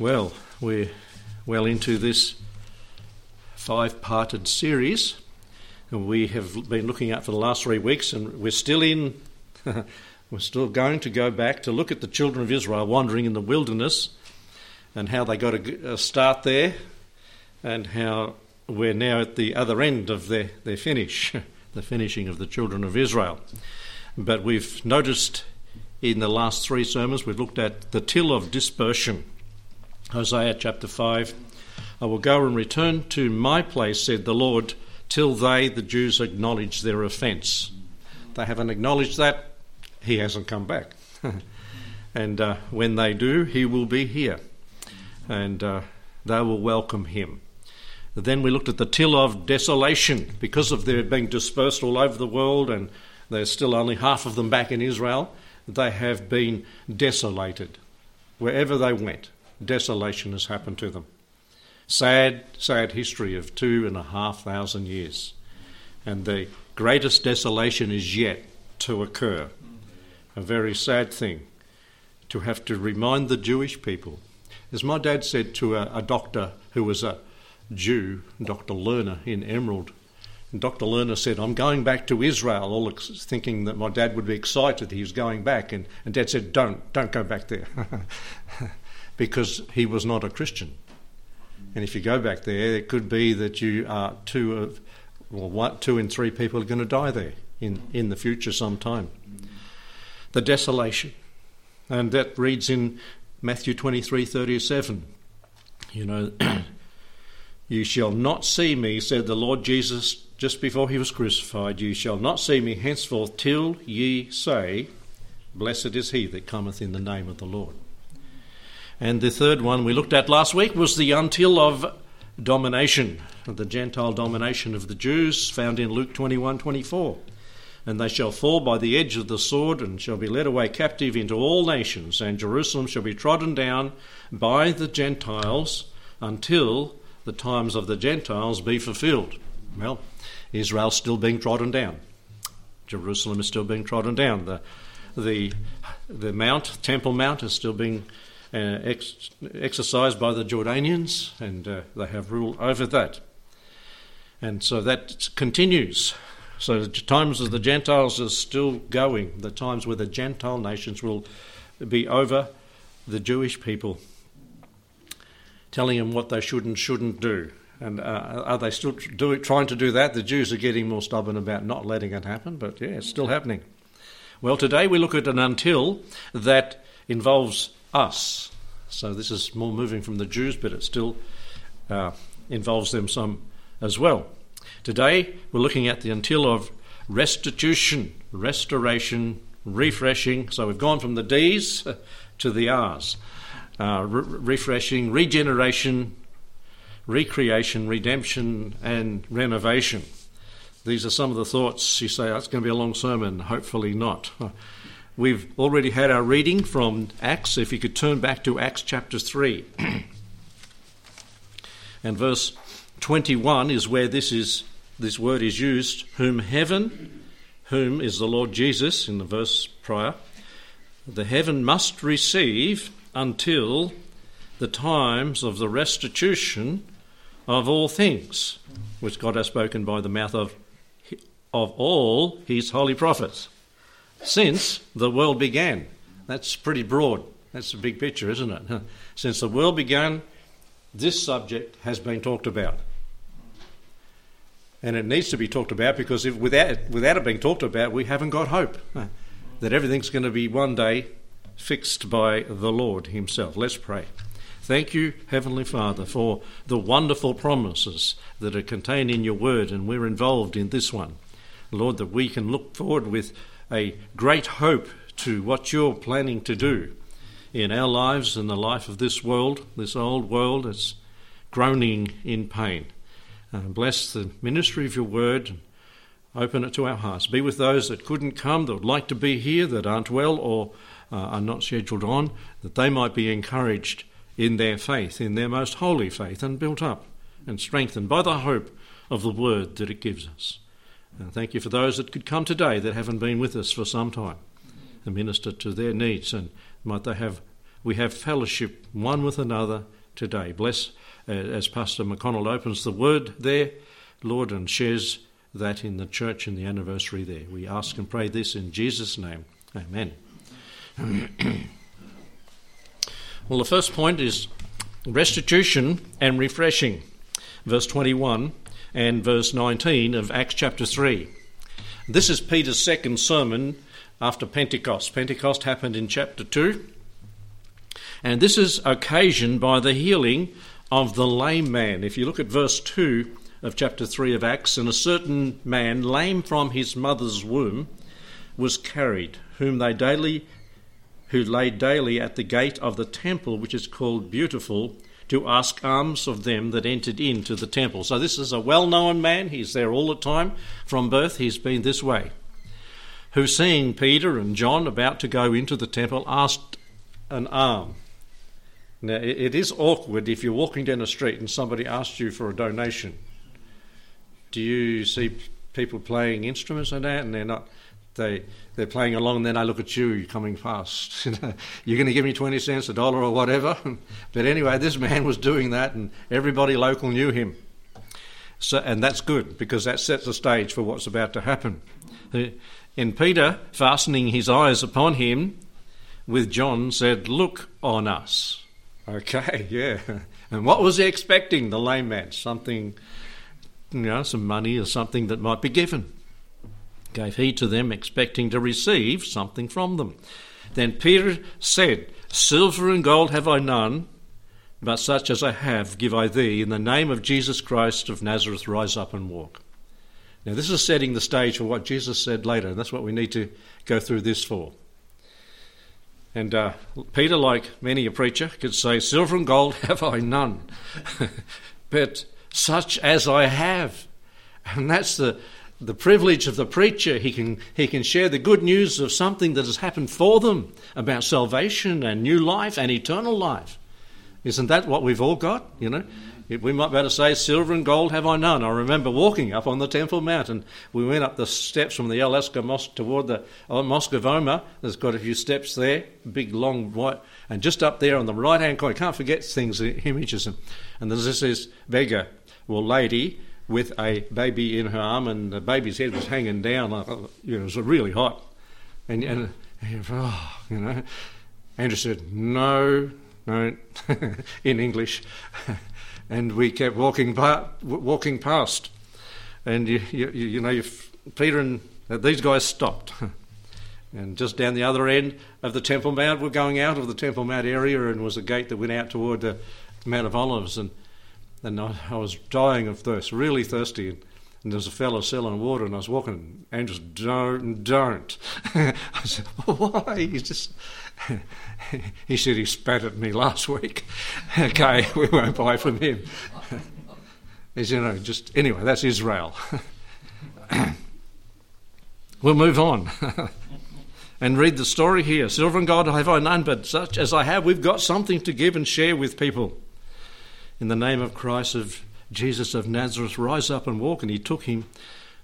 Well, we're well into this five parted series. We have been looking at for the last three weeks, and we're still in, we're still going to go back to look at the children of Israel wandering in the wilderness and how they got a start there, and how we're now at the other end of their, their finish, the finishing of the children of Israel. But we've noticed in the last three sermons, we've looked at the till of dispersion. Hosea chapter 5. I will go and return to my place, said the Lord, till they, the Jews, acknowledge their offence. They haven't acknowledged that, he hasn't come back. and uh, when they do, he will be here. And uh, they will welcome him. Then we looked at the till of desolation because of their being dispersed all over the world and there's still only half of them back in Israel. They have been desolated. Wherever they went, desolation has happened to them. Sad, sad history of two and a half thousand years. And the greatest desolation is yet to occur. A very sad thing to have to remind the Jewish people. As my dad said to a, a doctor who was a Jew, Dr. Lerner in Emerald, and Dr. Lerner said, I'm going back to Israel, all thinking that my dad would be excited he was going back. And, and dad said, Don't, don't go back there. because he was not a Christian. And if you go back there, it could be that you are two of, well, two in three people are going to die there in, in the future sometime. The desolation. And that reads in Matthew 23 37. You know, you shall not see me, said the Lord Jesus just before he was crucified. You shall not see me henceforth till ye say, Blessed is he that cometh in the name of the Lord. And the third one we looked at last week was the until of domination, the Gentile domination of the Jews, found in Luke 21 24. And they shall fall by the edge of the sword, and shall be led away captive into all nations, and Jerusalem shall be trodden down by the Gentiles until the times of the Gentiles be fulfilled. Well, Israel's still being trodden down. Jerusalem is still being trodden down. The, the, the Mount, Temple Mount, is still being uh, ex- exercised by the Jordanians, and uh, they have rule over that. And so that continues. So the times of the Gentiles are still going. The times where the Gentile nations will be over the Jewish people, telling them what they should and shouldn't do. And uh, are they still do, trying to do that? The Jews are getting more stubborn about not letting it happen, but yeah, it's still happening. Well, today we look at an until that involves us. So this is more moving from the Jews, but it still uh, involves them some as well. Today we're looking at the until of restitution, restoration, refreshing. So we've gone from the D's to the R's. Uh, re- refreshing, regeneration, recreation, redemption, and renovation. These are some of the thoughts you say, oh, it's going to be a long sermon. Hopefully not. We've already had our reading from Acts. If you could turn back to Acts chapter 3. and verse 21 is where this is this word is used, whom heaven, whom is the Lord Jesus in the verse prior, the heaven must receive until the times of the restitution of all things, which God has spoken by the mouth of, of all his holy prophets since the world began. That's pretty broad. That's a big picture, isn't it? Since the world began, this subject has been talked about. And it needs to be talked about because if without, without it being talked about, we haven't got hope that everything's going to be one day fixed by the Lord Himself. Let's pray. Thank you, Heavenly Father, for the wonderful promises that are contained in your word, and we're involved in this one. Lord, that we can look forward with a great hope to what you're planning to do in our lives and the life of this world, this old world that's groaning in pain. Uh, bless the ministry of your word. Open it to our hearts. Be with those that couldn't come, that would like to be here, that aren't well or uh, are not scheduled on, that they might be encouraged in their faith, in their most holy faith, and built up and strengthened by the hope of the word that it gives us. And thank you for those that could come today that haven't been with us for some time and minister to their needs. And might they have we have fellowship one with another today. Bless uh, as Pastor McConnell opens the word there, Lord, and shares that in the church in the anniversary there. We ask and pray this in Jesus' name. Amen. well, the first point is restitution and refreshing, verse 21 and verse 19 of Acts chapter 3. This is Peter's second sermon after Pentecost. Pentecost happened in chapter 2. And this is occasioned by the healing of the lame man. If you look at verse 2 of chapter 3 of Acts, and a certain man, lame from his mother's womb, was carried, whom they daily who lay daily at the gate of the temple which is called beautiful to ask alms of them that entered into the temple. So this is a well-known man, he's there all the time from birth, he's been this way. Who seeing Peter and John about to go into the temple asked an alms now, it is awkward if you're walking down the street and somebody asks you for a donation. Do you see people playing instruments and that, and they're not? They they're playing along, and then I look at you you're coming past. you're going to give me twenty cents, a dollar, or whatever. but anyway, this man was doing that, and everybody local knew him. So, and that's good because that sets the stage for what's about to happen. Uh, in Peter, fastening his eyes upon him, with John, said, "Look on us." Okay, yeah. And what was he expecting, the lame man? Something, you know, some money or something that might be given. Gave heed to them, expecting to receive something from them. Then Peter said, Silver and gold have I none, but such as I have give I thee. In the name of Jesus Christ of Nazareth, rise up and walk. Now, this is setting the stage for what Jesus said later, and that's what we need to go through this for. And uh, Peter, like many a preacher, could say, Silver and gold have I none, but such as I have. And that's the, the privilege of the preacher. He can, he can share the good news of something that has happened for them about salvation and new life and eternal life. Isn't that what we've all got? You know, we might better say, Silver and gold have I none. I remember walking up on the Temple Mount and we went up the steps from the Al-Aqsa Mosque toward the uh, Mosque of Omar. There's got a few steps there, big, long, white, and just up there on the right hand corner, can't forget things, images. And, there's this, this beggar, well, lady, with a baby in her arm, and the baby's head was hanging down. You know, it was really hot. And, and oh, you know, Andrew said, no, no, in English. And we kept walking walking past, and you you, you know Peter and uh, these guys stopped, and just down the other end of the Temple Mount, we're going out of the Temple Mount area, and was a gate that went out toward the Mount of Olives, and and I, I was dying of thirst, really thirsty. And, there was a fellow selling water, and I was walking, and just don't, don't. I said, why? He just, he said he spat at me last week. okay, we won't buy from him. He's, you know, just, anyway, that's Israel. we'll move on and read the story here. Silver and gold have I none, but such as I have, we've got something to give and share with people. In the name of Christ of Jesus of Nazareth, rise up and walk. And he took him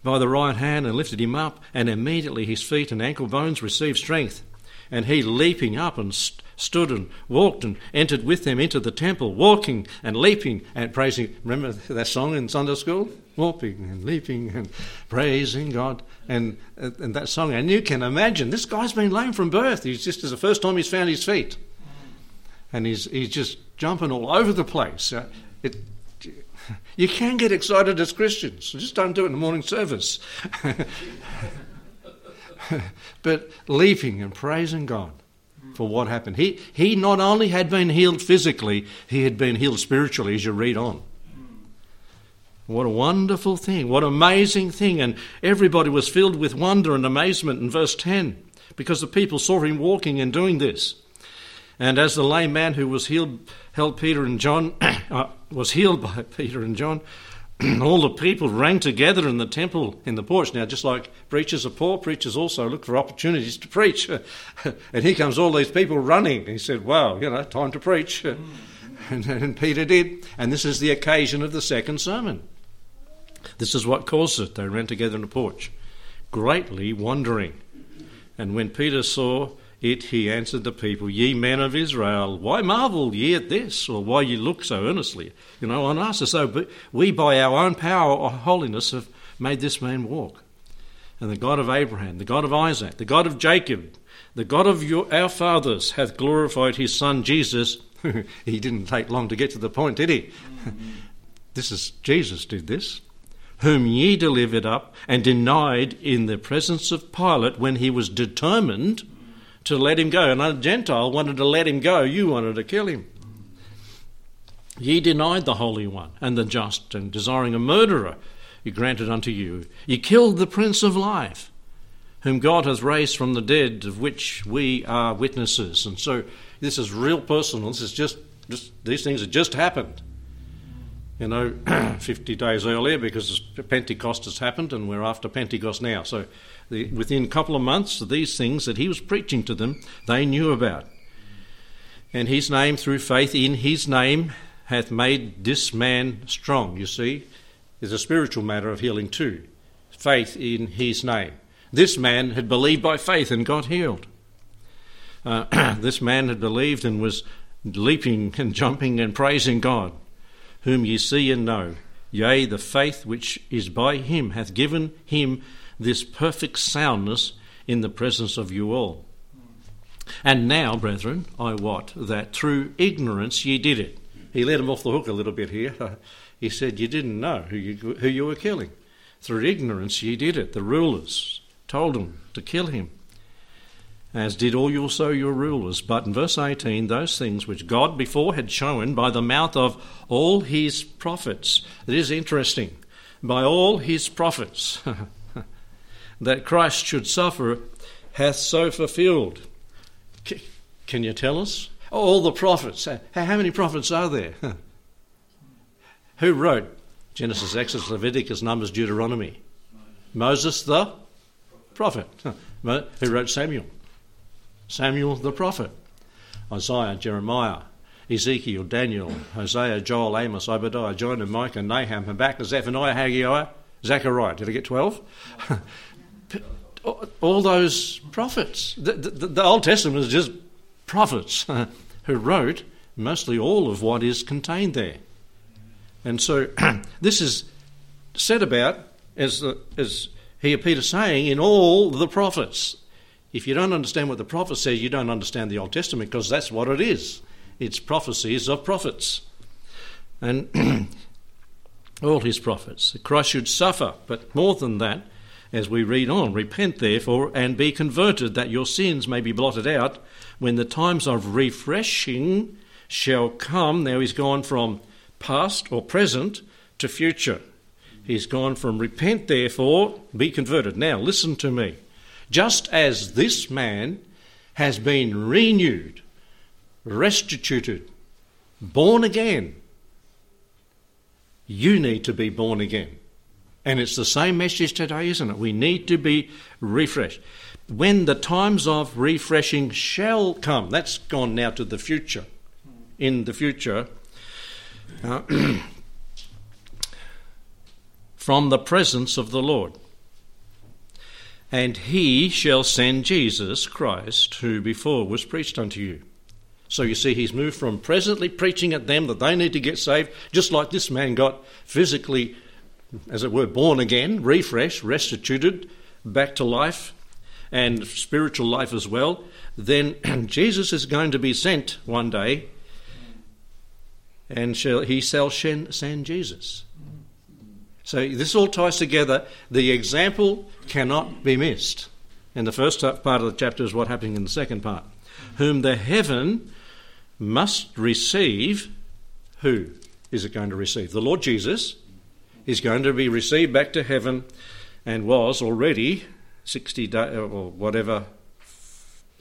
by the right hand and lifted him up, and immediately his feet and ankle bones received strength. And he, leaping up and st- stood and walked and entered with them into the temple, walking and leaping and praising. Remember that song in Sunday school? Walking and leaping and praising God. And, and that song. And you can imagine, this guy's been lame from birth. He's just the first time he's found his feet. And he's, he's just jumping all over the place. Uh, it, you can get excited as Christians, just don't do it in the morning service. but leaping and praising God for what happened. He, he not only had been healed physically, he had been healed spiritually, as you read on. What a wonderful thing. What amazing thing. And everybody was filled with wonder and amazement in verse 10 because the people saw him walking and doing this. And as the lame man who was healed held Peter and John, uh, was healed by Peter and John, all the people rang together in the temple in the porch. Now, just like preachers are poor, preachers also look for opportunities to preach. and here comes all these people running. He said, Wow, you know, time to preach. and, and Peter did. And this is the occasion of the second sermon. This is what caused it. They ran together in the porch, greatly wondering. And when Peter saw it he answered the people, Ye men of Israel, why marvel ye at this, or why ye look so earnestly, you know, on us? So we by our own power or holiness have made this man walk. And the God of Abraham, the God of Isaac, the God of Jacob, the God of your, our fathers hath glorified his Son Jesus. he didn't take long to get to the point, did he? This is Jesus did this. Whom ye delivered up and denied in the presence of Pilate when he was determined to let him go. And a Gentile wanted to let him go, you wanted to kill him. Ye denied the Holy One and the just, and desiring a murderer, he granted unto you. Ye killed the Prince of Life, whom God hath raised from the dead, of which we are witnesses. And so this is real personal. This is just, just these things have just happened. You know, 50 days earlier because Pentecost has happened and we're after Pentecost now. So the, within a couple of months, these things that he was preaching to them, they knew about. And his name, through faith in his name, hath made this man strong. You see, there's a spiritual matter of healing too. Faith in his name. This man had believed by faith and got healed. Uh, this man had believed and was leaping and jumping and praising God, whom ye see and know. Yea, the faith which is by him hath given him this perfect soundness in the presence of you all. And now, brethren, I wot that through ignorance ye did it. He let him off the hook a little bit here. he said, You didn't know who you, who you were killing. Through ignorance ye did it. The rulers told him to kill him, as did all also your rulers. But in verse 18, those things which God before had shown by the mouth of all his prophets. It is interesting. By all his prophets. that Christ should suffer hath so fulfilled. Can you tell us? All the prophets. How many prophets are there? Who wrote Genesis, Exodus, Leviticus, Numbers, Deuteronomy? Moses the prophet. Who wrote Samuel? Samuel the prophet. Isaiah, Jeremiah, Ezekiel, Daniel, Hosea, Joel, Amos, Obadiah, Jonah, Micah, Nahum, Habakkuk, Zephaniah, Haggai, Zechariah. Did I get 12? all those prophets. The, the, the, Old Testament is just prophets who wrote mostly all of what is contained there. And so this is said about, as, as here Peter saying, in all the prophets. If you don't understand what the prophet says, you don't understand the Old Testament because that's what it is. It's prophecies of prophets. And all his prophets. Christ should suffer, but more than that, as we read on. Repent, therefore, and be converted, that your sins may be blotted out when the times of refreshing shall come. Now he's gone from past or present to future. He's gone from repent, therefore, be converted. Now listen to me. Just as this man has been renewed, restituted, born again, you need to be born again. And it's the same message today, isn't it? We need to be refreshed. When the times of refreshing shall come, that's gone now to the future. In the future, uh, from the presence of the Lord. And he shall send Jesus Christ, who before was preached unto you. So you see, he's moved from presently preaching at them that they need to get saved, just like this man got physically as it were, born again, refreshed, restituted back to life and spiritual life as well, then Jesus is going to be sent one day and shall, he shall send Jesus. So this all ties together. The example cannot be missed. And the first part of the chapter is what happening in the second part. Whom the heaven must receive. Who is it going to receive? The Lord Jesus is going to be received back to heaven and was already 60 days or whatever,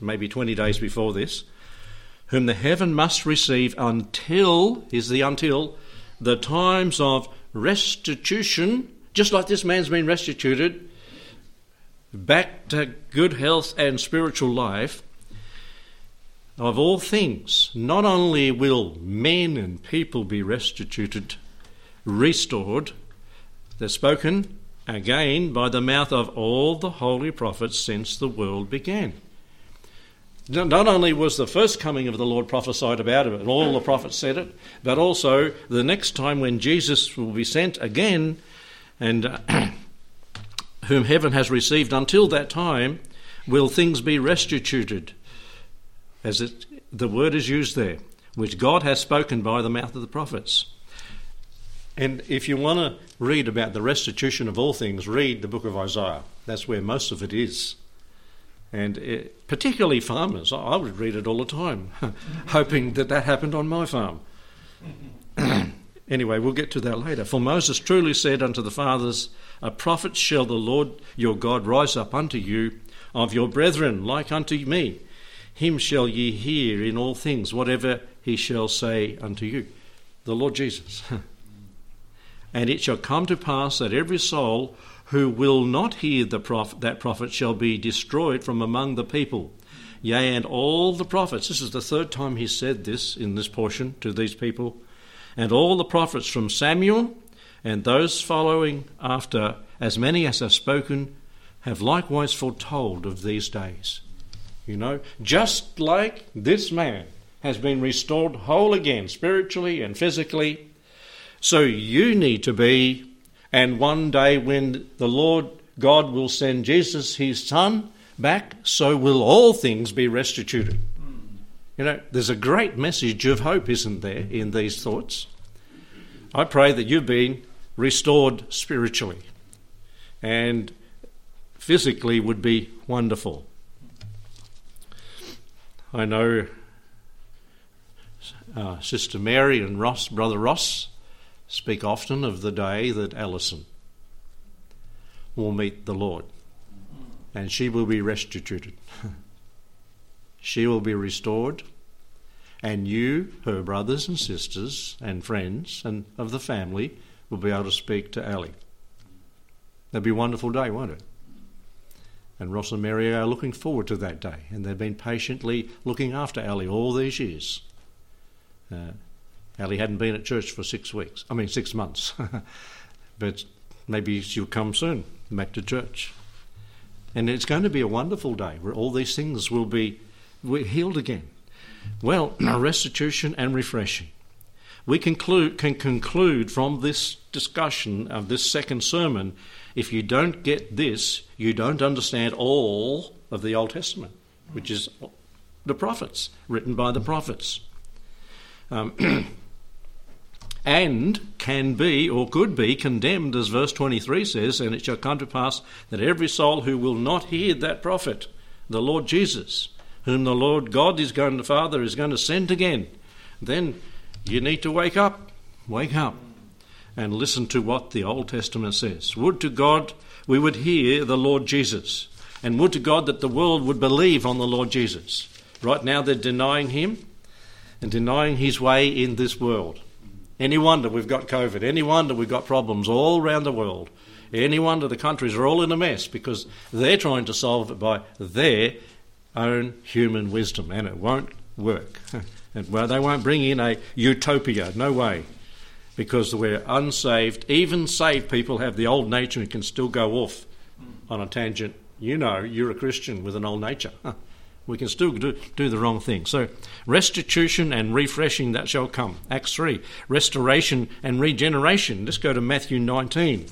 maybe 20 days before this, whom the heaven must receive until, is the until, the times of restitution, just like this man's been restituted, back to good health and spiritual life. Of all things, not only will men and people be restituted, restored, they're spoken again by the mouth of all the holy prophets since the world began. Not only was the first coming of the Lord prophesied about it, and all the prophets said it, but also the next time when Jesus will be sent again, and uh, whom heaven has received until that time, will things be restituted, as it, the word is used there, which God has spoken by the mouth of the prophets. And if you want to read about the restitution of all things, read the book of Isaiah. That's where most of it is. And it, particularly farmers, I would read it all the time, hoping that that happened on my farm. anyway, we'll get to that later. For Moses truly said unto the fathers, A prophet shall the Lord your God rise up unto you of your brethren, like unto me. Him shall ye hear in all things, whatever he shall say unto you. The Lord Jesus. and it shall come to pass that every soul who will not hear the prophet, that prophet shall be destroyed from among the people. Yea, and all the prophets, this is the third time he said this in this portion to these people, and all the prophets from Samuel and those following after, as many as have spoken, have likewise foretold of these days. You know, just like this man has been restored whole again, spiritually and physically, so you need to be and one day, when the Lord God will send Jesus, his Son, back, so will all things be restituted. You know, there's a great message of hope, isn't there, in these thoughts? I pray that you've been restored spiritually and physically would be wonderful. I know uh, Sister Mary and Ross, Brother Ross, speak often of the day that Alison will meet the Lord and she will be restituted. she will be restored, and you, her brothers and sisters and friends and of the family, will be able to speak to Ali. That'll be a wonderful day, won't it? And Ross and Mary are looking forward to that day, and they've been patiently looking after Ali all these years. Uh, Ali hadn't been at church for six weeks, I mean, six months. but maybe she'll come soon back to church. And it's going to be a wonderful day where all these things will be healed again. Well, restitution and refreshing. We conclude, can conclude from this discussion of this second sermon if you don't get this, you don't understand all of the Old Testament, which is the prophets, written by the prophets. Um, and can be or could be condemned, as verse 23 says, and it shall come to pass that every soul who will not hear that prophet, the Lord Jesus, whom the Lord God is going to Father is going to send again, then you need to wake up, wake up, and listen to what the Old Testament says. Would to God we would hear the Lord Jesus, and would to God that the world would believe on the Lord Jesus. Right now they're denying him and denying his way in this world. Any wonder we've got COVID? Any wonder we've got problems all around the world? Any wonder the countries are all in a mess because they're trying to solve it by their own human wisdom and it won't work. and well, they won't bring in a utopia, no way, because we're unsaved. Even saved people have the old nature and can still go off on a tangent. You know, you're a Christian with an old nature. We can still do, do the wrong thing. So, restitution and refreshing that shall come. Acts 3. Restoration and regeneration. Let's go to Matthew 19.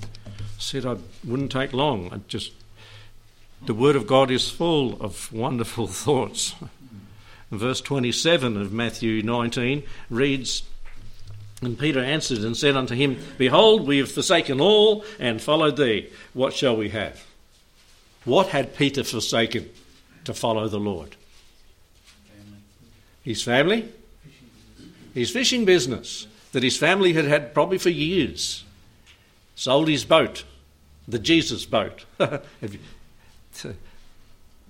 said I wouldn't take long. I just the Word of God is full of wonderful thoughts. Verse 27 of Matthew 19 reads, And Peter answered and said unto him, Behold, we have forsaken all and followed thee. What shall we have? What had Peter forsaken? To follow the Lord. His family, his fishing business that his family had had probably for years, sold his boat, the Jesus boat.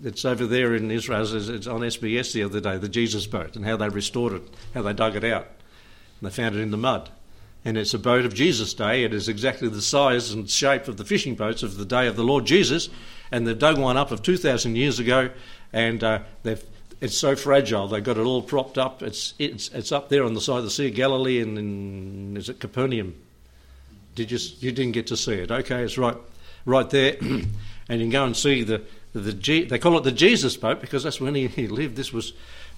it's over there in Israel. It's on SBS the other day, the Jesus boat, and how they restored it, how they dug it out. And they found it in the mud. And it's a boat of Jesus' day. It is exactly the size and shape of the fishing boats of the day of the Lord Jesus and they've dug one up of 2,000 years ago, and uh, it's so fragile. They've got it all propped up. It's it's it's up there on the side of the Sea of Galilee, and in, is it Capernaum? Did you you didn't get to see it? Okay, it's right right there, and you can go and see the the G, they call it the Jesus boat because that's when he, he lived. This was,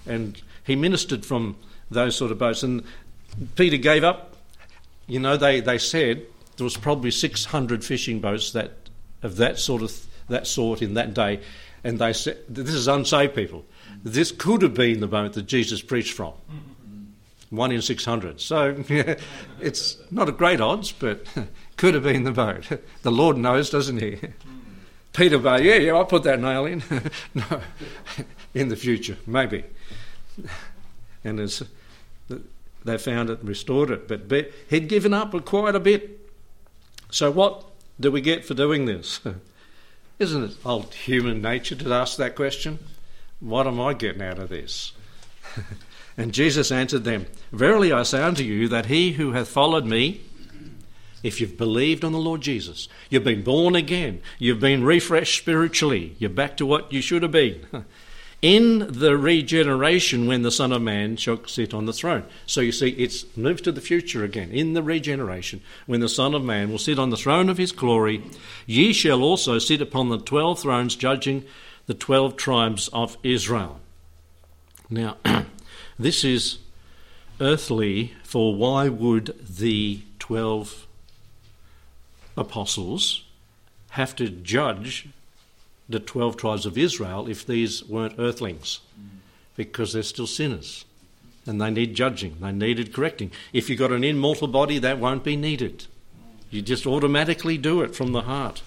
and he ministered from those sort of boats. And Peter gave up. You know, they, they said there was probably 600 fishing boats that of that sort of that sort in that day, and they said this is unsaved people. This could have been the boat that Jesus preached from. One in 600. So it's not a great odds, but could have been the boat. The Lord knows, doesn't He? Peter Bar, yeah, yeah, I'll put that nail in. no, in the future, maybe. And it's, they found it and restored it. But he'd given up quite a bit. So, what do we get for doing this? Isn't it old human nature to ask that question? What am I getting out of this? and Jesus answered them Verily I say unto you that he who hath followed me, if you've believed on the Lord Jesus, you've been born again, you've been refreshed spiritually, you're back to what you should have been. In the regeneration, when the Son of Man shall sit on the throne. So you see, it's moved to the future again. In the regeneration, when the Son of Man will sit on the throne of his glory, ye shall also sit upon the twelve thrones, judging the twelve tribes of Israel. Now, this is earthly, for why would the twelve apostles have to judge the 12 tribes of Israel if these weren't earthlings because they're still sinners and they need judging, they needed correcting. If you've got an immortal body, that won't be needed. You just automatically do it from the heart.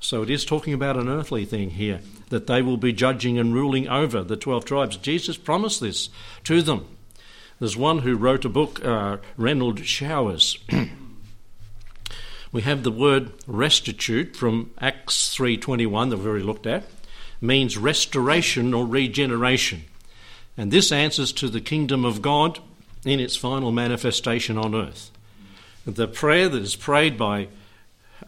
So it is talking about an earthly thing here, that they will be judging and ruling over the 12 tribes. Jesus promised this to them. There's one who wrote a book, uh, Renald Showers. we have the word restitute from Acts 3:21 that we've already looked at means restoration or regeneration. And this answers to the kingdom of God in its final manifestation on earth. The prayer that is prayed by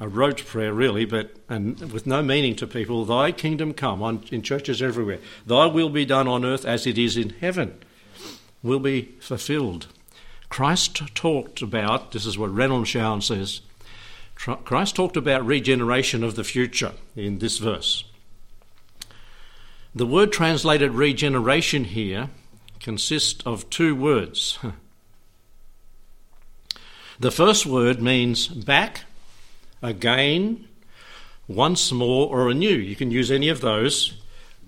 a rote prayer really, but and with no meaning to people, thy kingdom come on in churches everywhere. Thy will be done on earth as it is in heaven will be fulfilled. Christ talked about, this is what Renald says, Christ talked about regeneration of the future in this verse. The word translated regeneration here consists of two words. The first word means back, again, once more, or anew. You can use any of those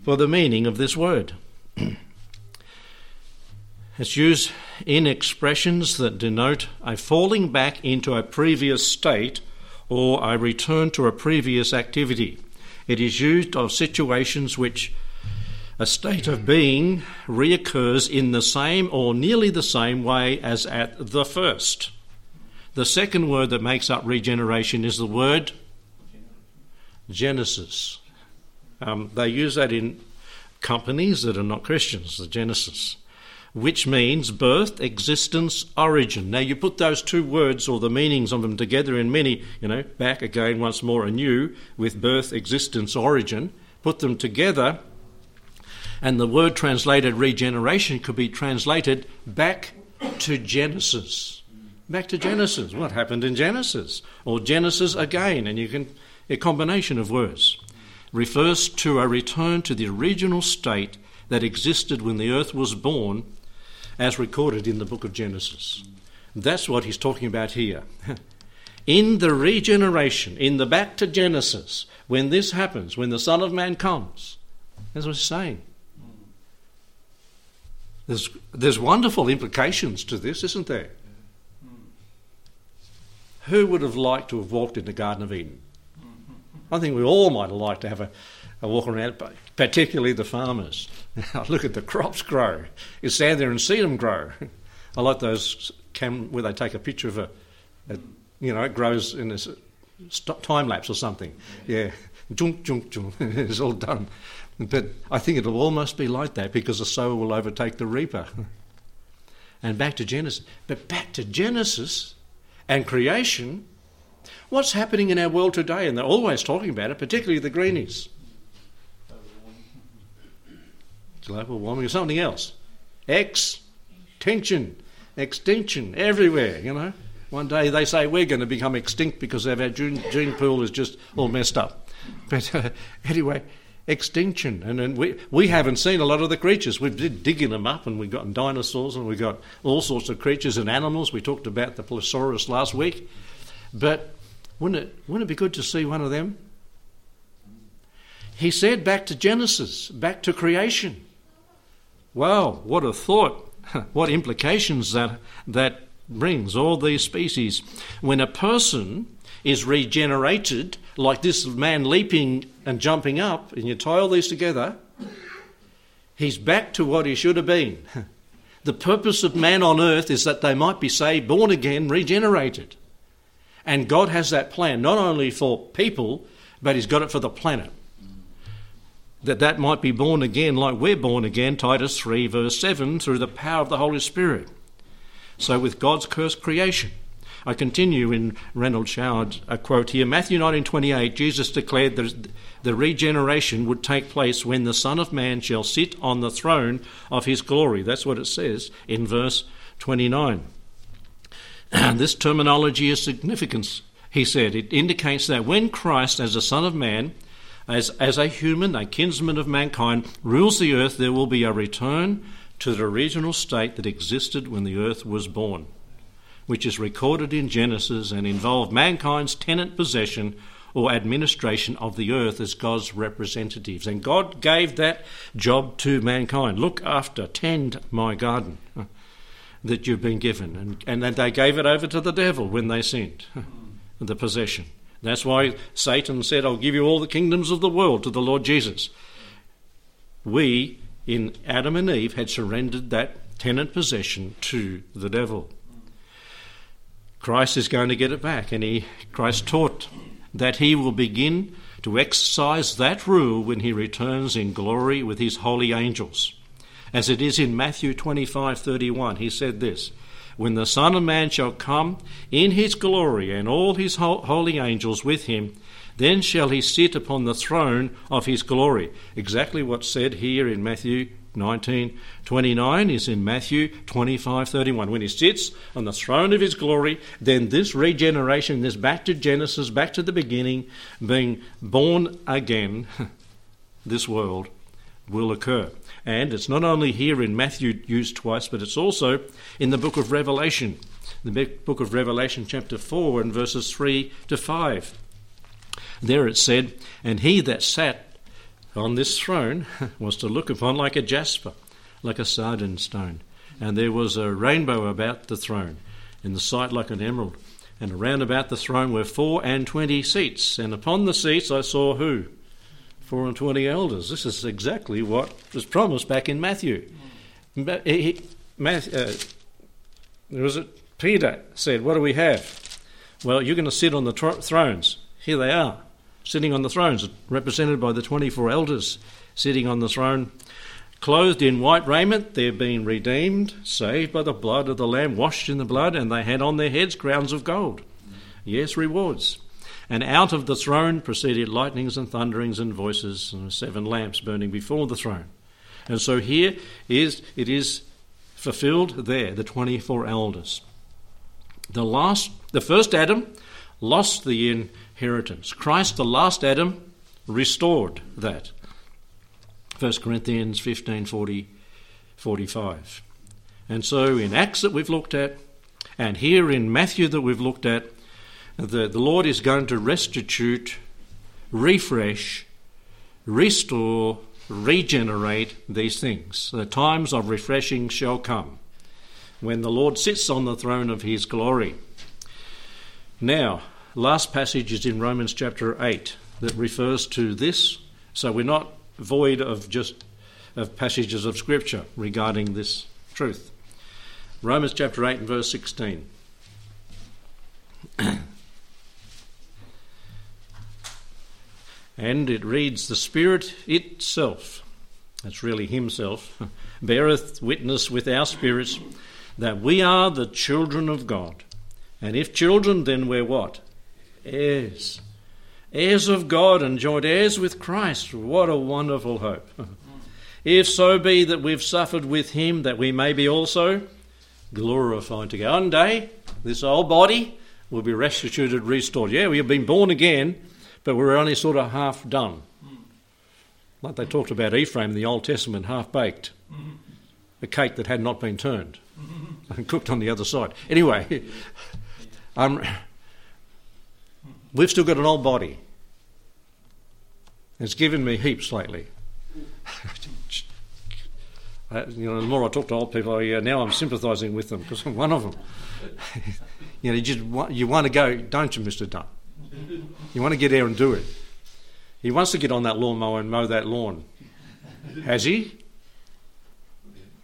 for the meaning of this word. it's used in expressions that denote a falling back into a previous state or I return to a previous activity. It is used of situations which a state of being reoccurs in the same or nearly the same way as at the first. The second word that makes up regeneration is the word Genesis. Um, they use that in companies that are not Christians, the Genesis which means birth, existence, origin. Now you put those two words or the meanings of them together in many, you know, back again once more anew with birth, existence, origin, put them together, and the word translated regeneration could be translated back to Genesis. Back to Genesis. What happened in Genesis? Or Genesis again, and you can a combination of words refers to a return to the original state that existed when the earth was born as recorded in the book of Genesis. That's what he's talking about here. in the regeneration, in the back to Genesis, when this happens, when the Son of Man comes, that's what he's saying. There's, there's wonderful implications to this, isn't there? Who would have liked to have walked in the Garden of Eden? I think we all might have liked to have a, a walk around, particularly the farmers. Look at the crops grow. You stand there and see them grow. I like those cam where they take a picture of a, a you know, it grows in a time lapse or something. Yeah, junk, junk, junk. it's all done. But I think it'll almost be like that because the sower will overtake the reaper. and back to Genesis. But back to Genesis and creation. What's happening in our world today? And they're always talking about it, particularly the greenies global warming or something else. Extinction, extinction everywhere, you know. One day they say we're going to become extinct because our gene, gene pool is just all messed up. But uh, anyway, extinction. And, and we, we haven't seen a lot of the creatures. We've been digging them up and we've got dinosaurs and we've got all sorts of creatures and animals. We talked about the Plesiosaurus last week. But wouldn't it, wouldn't it be good to see one of them? He said back to Genesis, back to creation. Wow, what a thought. what implications that, that brings, all these species. When a person is regenerated, like this man leaping and jumping up, and you tie all these together, he's back to what he should have been. The purpose of man on earth is that they might be saved, born again, regenerated. And God has that plan not only for people, but He's got it for the planet. That that might be born again like we're born again, Titus 3, verse 7, through the power of the Holy Spirit. So, with God's cursed creation, I continue in Renald Showers a uh, quote here. Matthew 19:28, Jesus declared that the regeneration would take place when the Son of Man shall sit on the throne of his glory. That's what it says in verse 29. And this terminology is significant, he said. It indicates that when Christ, as the Son of Man, as, as a human, a kinsman of mankind, rules the earth, there will be a return to the original state that existed when the earth was born which is recorded in Genesis and involved mankind's tenant possession or administration of the earth as God's representatives. And God gave that job to mankind. Look after, tend my garden that you've been given. And, and then they gave it over to the devil when they sinned, the possession. That's why Satan said, I'll give you all the kingdoms of the world to the Lord Jesus. We, in Adam and Eve, had surrendered that tenant possession to the devil. Christ is going to get it back, and he, Christ taught that he will begin to exercise that rule when he returns in glory with his holy angels. As it is in Matthew 25:31, he said this, when the Son of Man shall come in his glory and all his holy angels with him, then shall he sit upon the throne of his glory. Exactly what's said here in Matthew 1929 is in Matthew 25:31. When he sits on the throne of his glory, then this regeneration, this back to Genesis, back to the beginning, being born again, this world will occur. And it's not only here in Matthew used twice, but it's also in the book of Revelation, the book of Revelation, chapter 4, and verses 3 to 5. There it said, And he that sat on this throne was to look upon like a jasper, like a sardine stone. And there was a rainbow about the throne, in the sight like an emerald. And around about the throne were four and twenty seats, and upon the seats I saw who? Four and twenty elders. This is exactly what was promised back in Matthew. He, Matthew uh, was it Peter said, "What do we have?" Well, you're going to sit on the tr- thrones. Here they are sitting on the thrones, represented by the 24 elders sitting on the throne. Clothed in white raiment, they're being redeemed, saved by the blood of the Lamb, washed in the blood, and they had on their heads crowns of gold. Yes, rewards. And out of the throne proceeded lightnings and thunderings and voices, and seven lamps burning before the throne. And so here is it is fulfilled there, the 24 elders. The last, the first Adam lost the inheritance. Christ, the last Adam, restored that. 1 Corinthians 15 40, 45. And so in Acts that we've looked at, and here in Matthew that we've looked at, the, the Lord is going to restitute, refresh, restore, regenerate these things. The times of refreshing shall come when the Lord sits on the throne of his glory. Now, last passage is in Romans chapter 8 that refers to this. So we're not void of just of passages of scripture regarding this truth. Romans chapter 8 and verse 16. and it reads, The Spirit itself, that's really Himself, beareth witness with our spirits that we are the children of God. And if children, then we're what? Heirs. Heirs of God and joint heirs with Christ. What a wonderful hope. if so be that we've suffered with him, that we may be also glorified together. One day, this old body will be restituted, restored. Yeah, we have been born again, but we're only sort of half done. like they talked about Ephraim in the Old Testament, half baked, a cake that had not been turned and cooked on the other side. Anyway, um, we've still got an old body. It's given me heaps lately. you know, the more I talk to old people, yeah, now I'm sympathising with them because I'm one of them. you know, you just want, you want to go, don't you, Mister Dunn? You want to get there and do it. He wants to get on that lawnmower and mow that lawn. Has he?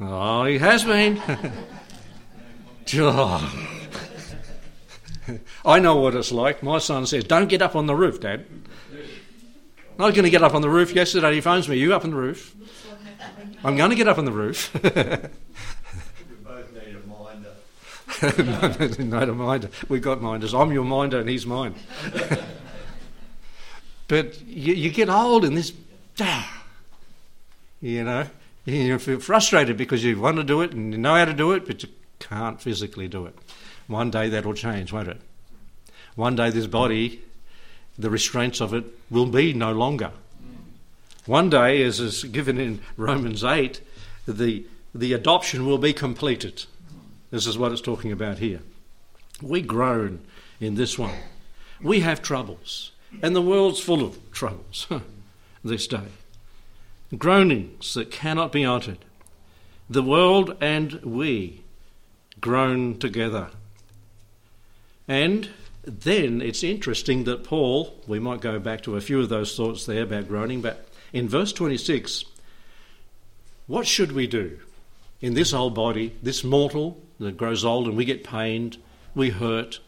Oh, he has been. I know what it's like. My son says, Don't get up on the roof, Dad. I was going to get up on the roof yesterday. He phones me, You up on the roof? I'm going to get up on the roof. we both need a minder. Not a minder. We've got minders. I'm your minder and he's mine. but you, you, get old and this, you know, you feel frustrated because you want to do it and you know how to do it, but you can't physically do it. One day that'll change, won't it? One day this body, the restraints of it will be no longer. One day, as is given in Romans 8, the, the adoption will be completed. This is what it's talking about here. We groan in this one. We have troubles, and the world's full of troubles this day. Groanings that cannot be uttered. The world and we groan together. And then it's interesting that Paul, we might go back to a few of those thoughts there about groaning, but in verse 26, what should we do in this old body, this mortal that grows old and we get pained, we hurt,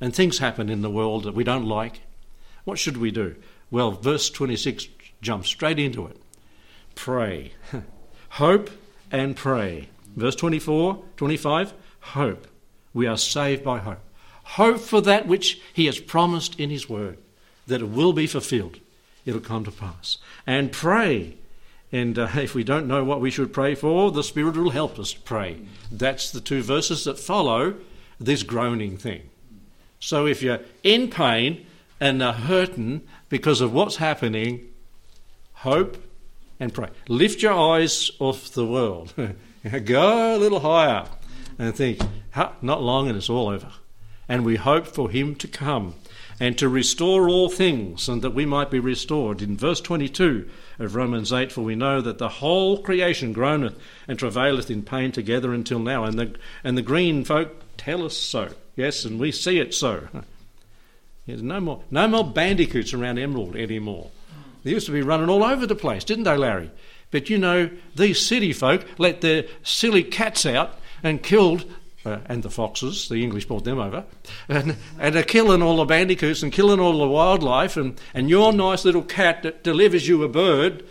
and things happen in the world that we don't like? What should we do? Well, verse 26 jumps straight into it. Pray. Hope and pray. Verse 24, 25, hope. We are saved by hope. Hope for that which He has promised in His word, that it will be fulfilled it'll come to pass. And pray. And uh, if we don't know what we should pray for, the Spirit will help us pray. That's the two verses that follow this groaning thing. So if you're in pain and are hurting because of what's happening, hope and pray. Lift your eyes off the world. Go a little higher and think, not long and it's all over. And we hope for Him to come and to restore all things, and that we might be restored. In verse 22 of Romans 8, for we know that the whole creation groaneth and travaileth in pain together until now. And the, and the green folk tell us so. Yes, and we see it so. There's no more, no more bandicoots around Emerald anymore. They used to be running all over the place, didn't they, Larry? But you know, these city folk let their silly cats out and killed uh, and the foxes, the English brought them over, and, and are killing all the bandicoots and killing all the wildlife, and, and your nice little cat that delivers you a bird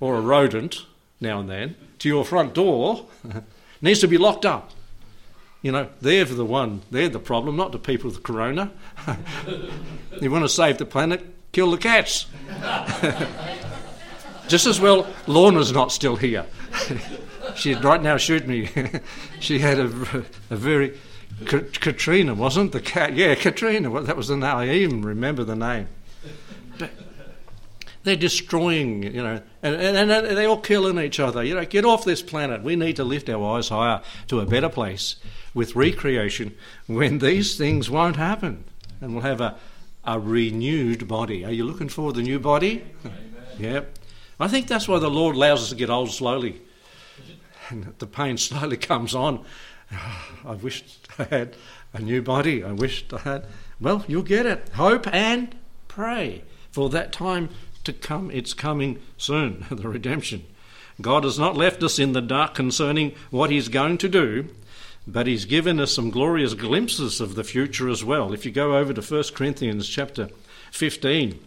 or a rodent now and then to your front door needs to be locked up. You know, they're the one, they're the problem, not the people with corona. you want to save the planet, kill the cats. Just as well, Lorna's not still here. She'd right now shoot me. she had a, a very Katrina, wasn't the cat? Yeah, Katrina. Well, that was the name. I even remember the name. But they're destroying, you know, and, and, and they're all killing each other. You know, get off this planet. We need to lift our eyes higher to a better place with recreation when these things won't happen, and we'll have a a renewed body. Are you looking for the new body? yeah. I think that's why the Lord allows us to get old slowly and the pain slowly comes on. I wish I had a new body. I wished I had. Well, you'll get it. Hope and pray for that time to come. It's coming soon, the redemption. God has not left us in the dark concerning what He's going to do, but He's given us some glorious glimpses of the future as well. If you go over to 1 Corinthians chapter 15,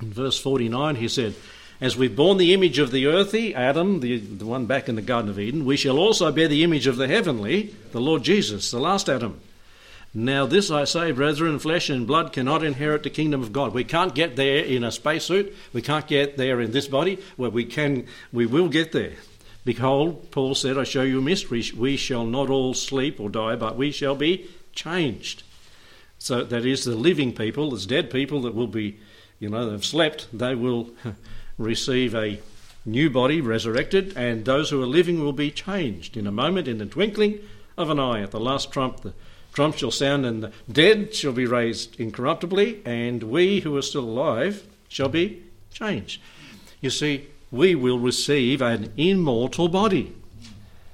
verse 49, he said, as we've borne the image of the earthy, Adam, the, the one back in the Garden of Eden, we shall also bear the image of the heavenly, the Lord Jesus, the last Adam. Now, this I say, brethren, flesh and blood cannot inherit the kingdom of God. We can't get there in a spacesuit. We can't get there in this body. Where we can, we will get there. Behold, Paul said, I show you a mystery. We shall not all sleep or die, but we shall be changed. So that is the living people, there's dead people that will be, you know, they've slept, they will receive a new body, resurrected, and those who are living will be changed in a moment, in the twinkling of an eye. At the last trump, the trump shall sound, and the dead shall be raised incorruptibly, and we who are still alive shall be changed. You see, we will receive an immortal body,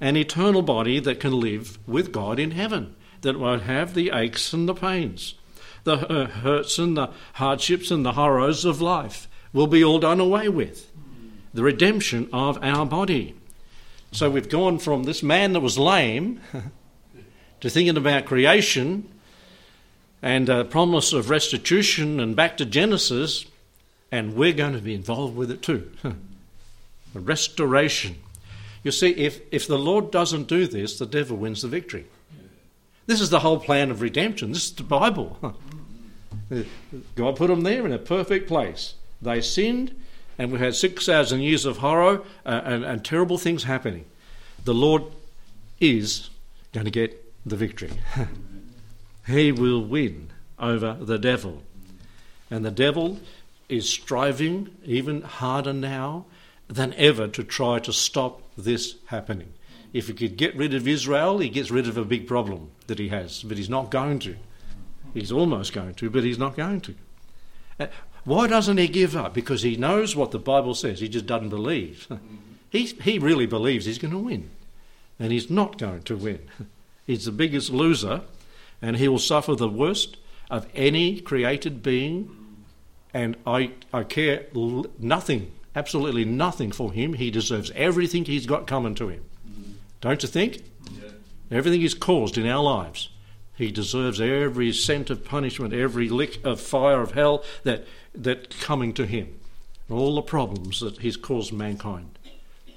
an eternal body that can live with God in heaven, that won't have the aches and the pains, the hurts and the hardships and the horrors of life will be all done away with. The redemption of our body. So we've gone from this man that was lame to thinking about creation and a promise of restitution and back to Genesis, and we're going to be involved with it too. restoration. You see, if, if the Lord doesn't do this, the devil wins the victory. This is the whole plan of redemption. This is the Bible. God put them there in a perfect place. They sinned, and we had 6,000 years of horror uh, and, and terrible things happening. The Lord is going to get the victory. he will win over the devil. And the devil is striving even harder now than ever to try to stop this happening. If he could get rid of Israel, he gets rid of a big problem that he has, but he's not going to. He's almost going to, but he's not going to. Why doesn't he give up? Because he knows what the Bible says. He just doesn't believe. he, he really believes he's going to win, and he's not going to win. He's the biggest loser, and he will suffer the worst of any created being. And I, I care nothing absolutely nothing for him. He deserves everything he's got coming to him. Don't you think? Yeah. Everything he's caused in our lives. He deserves every cent of punishment, every lick of fire of hell that that coming to him. All the problems that he's caused mankind.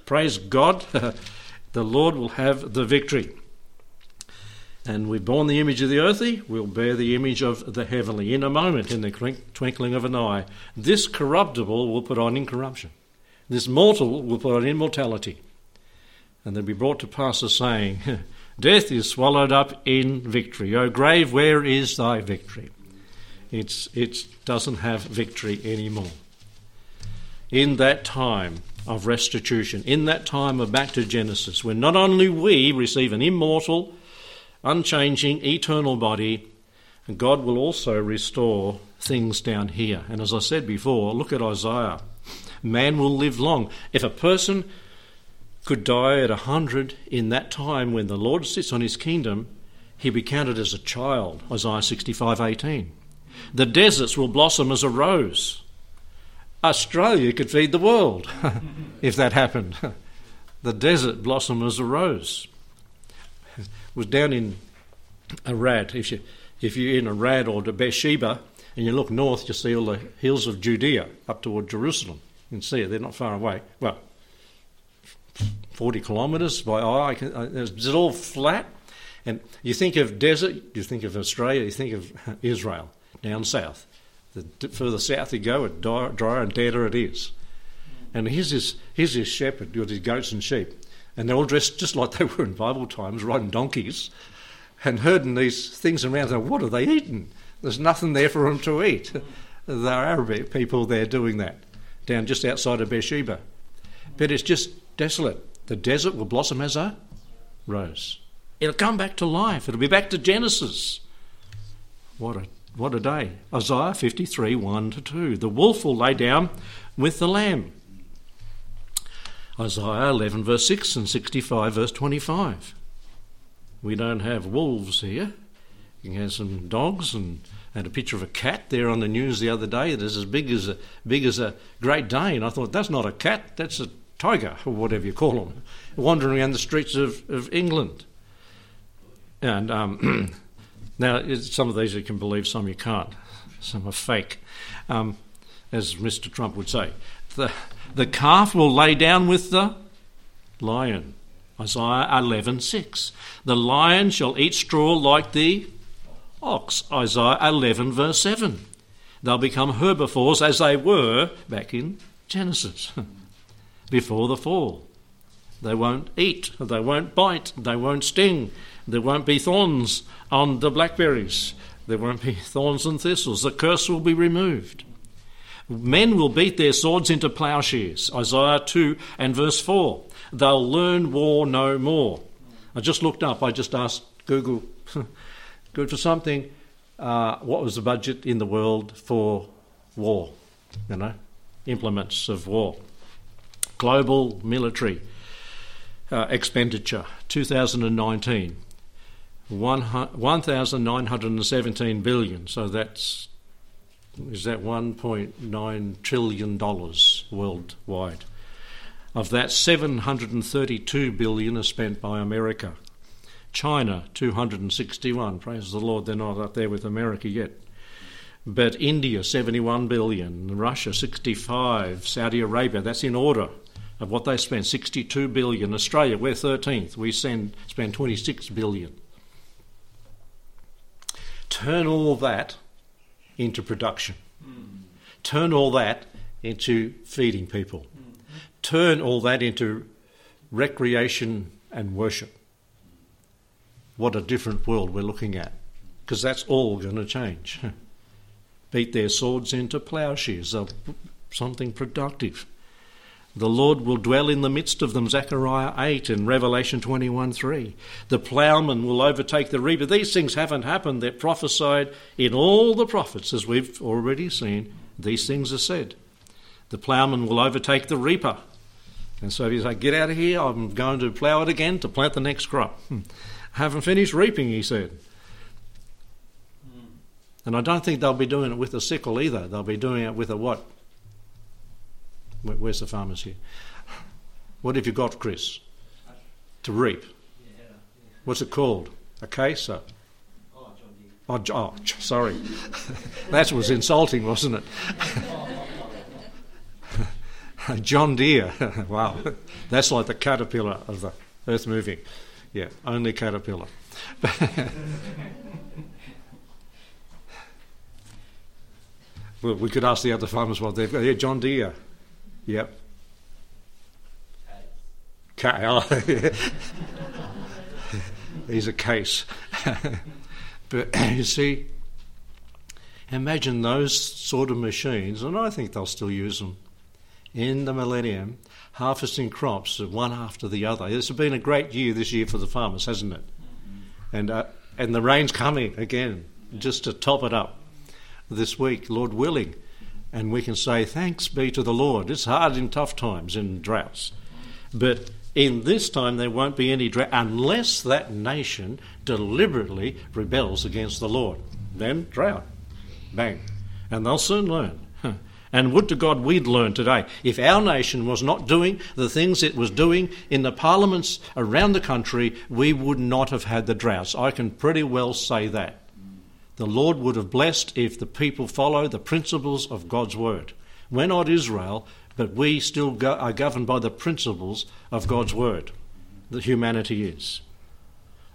Praise God, the Lord will have the victory. And we've borne the image of the earthly, we'll bear the image of the heavenly in a moment, in the twinkling of an eye. This corruptible will put on incorruption. This mortal will put on immortality. And they'll be brought to pass a saying, Death is swallowed up in victory. O grave, where is thy victory? It's, it doesn't have victory anymore. In that time of restitution, in that time of back to Genesis, when not only we receive an immortal, unchanging, eternal body, God will also restore things down here. And as I said before, look at Isaiah. Man will live long. If a person could die at a hundred in that time when the Lord sits on his kingdom, he'll be counted as a child. Isaiah 65:18. The deserts will blossom as a rose. Australia could feed the world if that happened. the desert blossom as a rose was down in Arad. If, you, if you're in Arad or to Beersheba and you look north, you see all the hills of Judea up toward Jerusalem. You can see it, they're not far away. Well, 40 kilometres by eye. Uh, it's all flat. And you think of desert, you think of Australia, you think of Israel down south. The further south you go, the drier and deader it is. And here's this, here's this shepherd with his goats and sheep and they're all dressed just like they were in Bible times, riding donkeys, and herding these things around. And what are they eating? There's nothing there for them to eat. There are Arabic people there doing that, down just outside of Beersheba. But it's just desolate. The desert will blossom as a rose. It'll come back to life. It'll be back to Genesis. What a what a day. Isaiah 53, 1 to 2. The wolf will lay down with the lamb. Isaiah 11, verse 6, and 65, verse 25. We don't have wolves here. You can have some dogs and, and a picture of a cat there on the news the other day that is as big as a, big as a Great Dane. I thought, that's not a cat, that's a tiger, or whatever you call them, wandering around the streets of, of England. And um, now, some of these you can believe, some you can't. Some are fake, um, as Mr. Trump would say. The, the calf will lay down with the lion. Isaiah 11:6. The lion shall eat straw like the ox. Isaiah 11 verse 7. They'll become herbivores as they were back in Genesis before the fall. They won't eat, they won't bite, they won't sting, there won't be thorns on the blackberries, there won't be thorns and thistles. The curse will be removed. Men will beat their swords into plowshares. Isaiah 2 and verse 4. They'll learn war no more. I just looked up, I just asked Google, good for something, uh, what was the budget in the world for war? You know, implements of war. Global military uh, expenditure, 2019, 1,917 billion. So that's is that 1.9 trillion dollars worldwide. Of that, 732 billion is spent by America. China, 261. Praise the Lord, they're not up there with America yet. But India, 71 billion. Russia, 65. Saudi Arabia, that's in order of what they spend, 62 billion. Australia, we're 13th. We send, spend 26 billion. Turn all that into production. Turn all that into feeding people. Turn all that into recreation and worship. What a different world we're looking at. Because that's all going to change. Beat their swords into plowshares, something productive. The Lord will dwell in the midst of them, Zechariah 8 and Revelation 21 3. The ploughman will overtake the reaper. These things haven't happened. They're prophesied in all the prophets, as we've already seen. These things are said. The ploughman will overtake the reaper. And so if you say, Get out of here, I'm going to plough it again to plant the next crop. Hmm. haven't finished reaping, he said. And I don't think they'll be doing it with a sickle either. They'll be doing it with a what? Where's the farmers here? What have you got, Chris? To reap. What's it called? A case? Oh, John Deere. oh, oh sorry. that was insulting, wasn't it? John Deere. wow. That's like the caterpillar of the earth moving. Yeah, only caterpillar. well, we could ask the other farmers what they've got. Yeah, John Deere. Yep. Kyle. He's a case. but you see, imagine those sort of machines, and I think they'll still use them in the millennium, harvesting crops one after the other. It's been a great year this year for the farmers, hasn't it? And uh, and the rain's coming again, just to top it up this week, Lord willing and we can say, Thanks be to the Lord. It's hard in tough times, in droughts. But in this time, there won't be any drought unless that nation deliberately rebels against the Lord. Then drought. Bang. And they'll soon learn. And would to God we'd learn today. If our nation was not doing the things it was doing in the parliaments around the country, we would not have had the droughts. I can pretty well say that the Lord would have blessed if the people follow the principles of God's word. We're not Israel, but we still go, are governed by the principles of God's word that humanity is.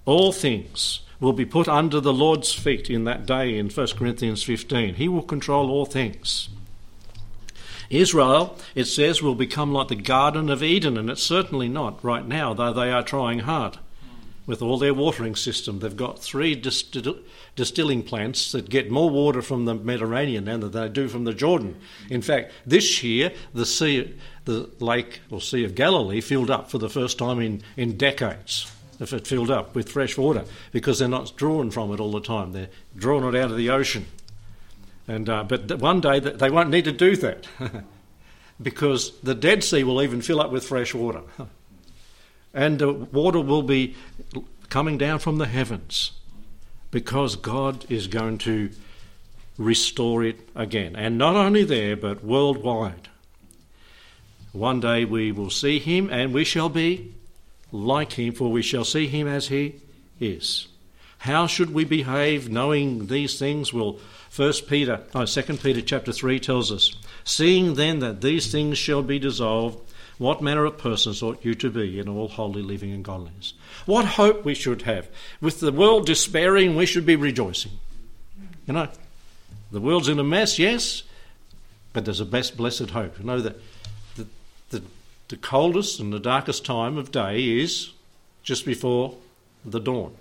All things will be put under the Lord's feet in that day in 1 Corinthians 15. He will control all things. Israel, it says, will become like the Garden of Eden, and it's certainly not right now, though they are trying hard with all their watering system. They've got three distil- distilling plants that get more water from the Mediterranean than they do from the Jordan. In fact, this year the sea, the lake or Sea of Galilee filled up for the first time in, in decades. If it filled up with fresh water, because they're not drawn from it all the time, they're drawing it out of the ocean. And uh, but one day they won't need to do that, because the Dead Sea will even fill up with fresh water. and the water will be coming down from the heavens because God is going to restore it again. And not only there, but worldwide. One day we will see him and we shall be like him, for we shall see him as he is. How should we behave knowing these things? Well, First Peter, oh, Second Peter chapter three tells us, seeing then that these things shall be dissolved, what manner of persons ought you to be in all holy living and godliness? What hope we should have. With the world despairing, we should be rejoicing. You know, the world's in a mess, yes, but there's a best blessed hope. You know that the, the, the coldest and the darkest time of day is just before the dawn.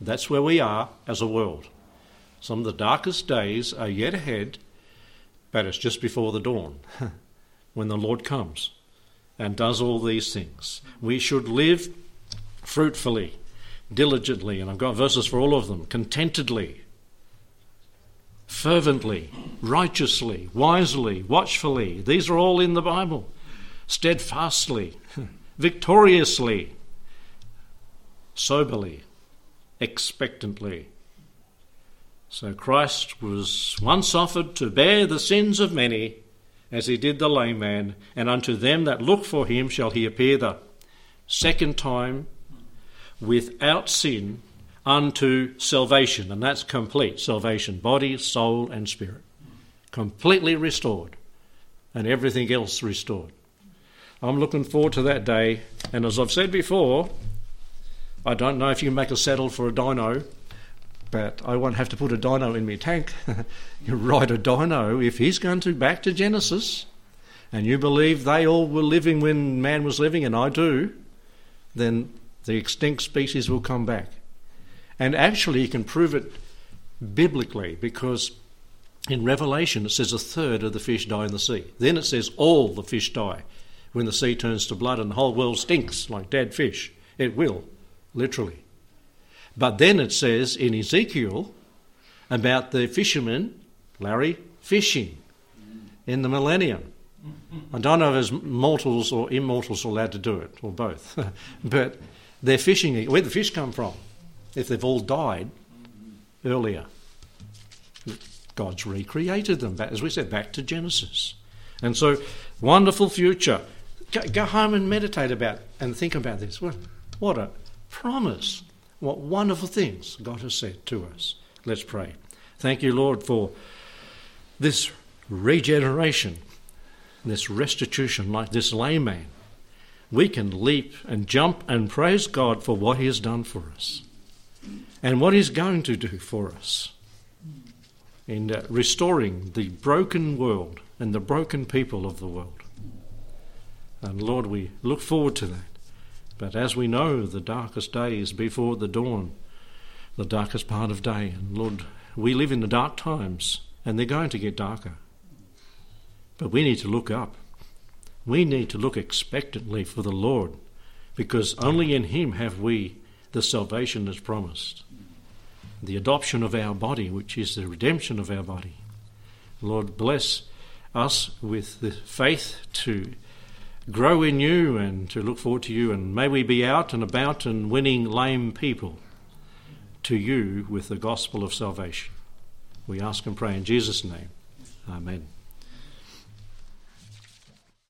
That's where we are as a world. Some of the darkest days are yet ahead, but it's just before the dawn when the Lord comes and does all these things. We should live fruitfully, diligently, and I've got verses for all of them contentedly, fervently, righteously, wisely, watchfully. These are all in the Bible. Steadfastly, victoriously, soberly, expectantly. So Christ was once offered to bear the sins of many, as he did the lame man, and unto them that look for him shall he appear the second time without sin unto salvation, and that's complete salvation, body, soul, and spirit. Completely restored, and everything else restored. I'm looking forward to that day, and as I've said before, I don't know if you can make a saddle for a dino, but I won't have to put a dino in my tank. you ride a dino if he's going to back to Genesis, and you believe they all were living when man was living, and I do, then the extinct species will come back. And actually, you can prove it biblically because in Revelation it says a third of the fish die in the sea. Then it says all the fish die when the sea turns to blood and the whole world stinks like dead fish. It will, literally. But then it says in Ezekiel about the fishermen, Larry, fishing in the millennium. I don't know if mortals or immortals are allowed to do it, or both. but they're fishing. Where'd the fish come from? if they've all died earlier. God's recreated them, as we said, back to Genesis. And so, wonderful future. Go home and meditate about and think about this. What a promise. What wonderful things God has said to us. Let's pray. Thank you, Lord, for this regeneration, this restitution, like this layman. We can leap and jump and praise God for what He has done for us and what He's going to do for us in uh, restoring the broken world and the broken people of the world. And Lord, we look forward to that. But as we know, the darkest day is before the dawn, the darkest part of day. And Lord, we live in the dark times, and they're going to get darker. But we need to look up. We need to look expectantly for the Lord, because only in Him have we the salvation that's promised the adoption of our body, which is the redemption of our body. Lord, bless us with the faith to grow in you and to look forward to you, and may we be out and about and winning lame people to you with the gospel of salvation. We ask and pray in Jesus' name. Amen.